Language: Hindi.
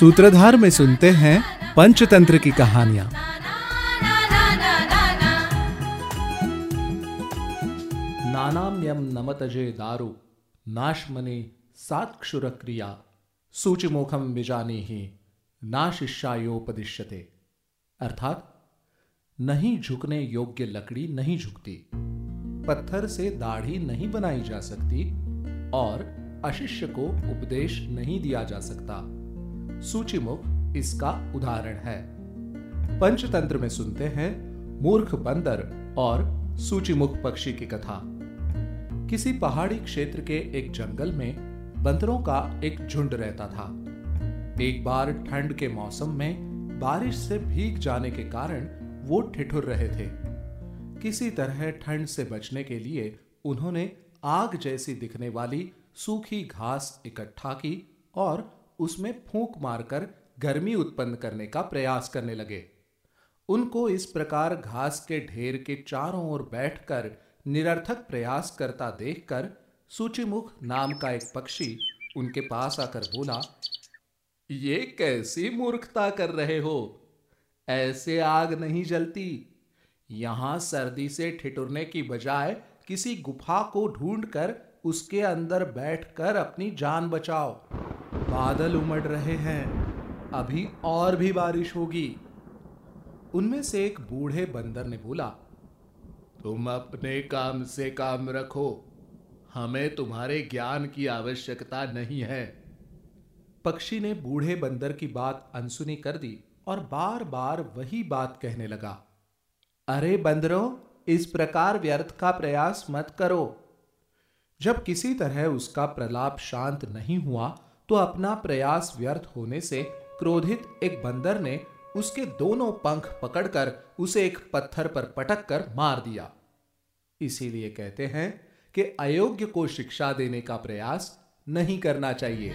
सूत्रधार में सुनते हैं पंचतंत्र की कहानियाँ। नानाम्यम नमतजे दारु, नाशमने सात्क्षुर क्रिया सूचिमुखम विजाने ही ना शिष्यायोपदिश्यते अर्थात, नहीं झुकने योग्य लकड़ी नहीं झुकती, पत्थर से दाढ़ी नहीं बनाई जा सकती, और अशिष्य को उपदेश नहीं दिया जा सकता। सूचिमुख इसका उदाहरण है। पंचतंत्र में सुनते हैं, मूर्ख बंदर और सूचिमुख पक्षी की कथा। किसी पहाड़ी क्षेत्र के एक जंगल में बंदरों का एक झुंड रहता था। एक बार ठंड के मौसम में बारिश से भीग जाने के कारण वो ठिठुर रहे थे। किसी तरह ठंड से बचने के लिए उन्होंने आग जैसी दिखने वाली सूखी घास इकट्ठा की और उसमें फूंक मारकर गर्मी उत्पन्न करने का प्रयास करने लगे। उनको इस प्रकार घास के ढेर के चारों ओर बैठकर निरर्थक प्रयास करता देखकर सूचिमुख नाम का एक पक्षी उनके पास आकर बोला, ये कैसी मूर्खता कर रहे हो? ऐसे आग नहीं जलती। यहाँ सर्दी से ठिठुरने की बजाय किसी गुफा को ढूंढकर उसके अंदर बैठकर अपनी जान बचाओ। बादल उमड़ रहे हैं। अभी और भी बारिश होगी। उनमें से एक बूढ़े बंदर ने बोला, तुम अपने काम से काम रखो। हमें तुम्हारे ज्ञान की आवश्यकता नहीं है। पक्षी ने बूढ़े बंदर की बात अनसुनी कर दी और बार बार वही बात कहने लगा, अरे बंदरों, इस प्रकार व्यर्थ का प्रयास मत करो। जब किसी तरह उसका प्रलाप शांत नहीं हुआ तो अपना प्रयास व्यर्थ होने से क्रोधित एक बंदर ने उसके दोनों पंख पकड़कर उसे एक पत्थर पर पटक कर मार दिया इसीलिए कहते हैं कि अयोग्य को शिक्षा देने का प्रयास नहीं करना चाहिए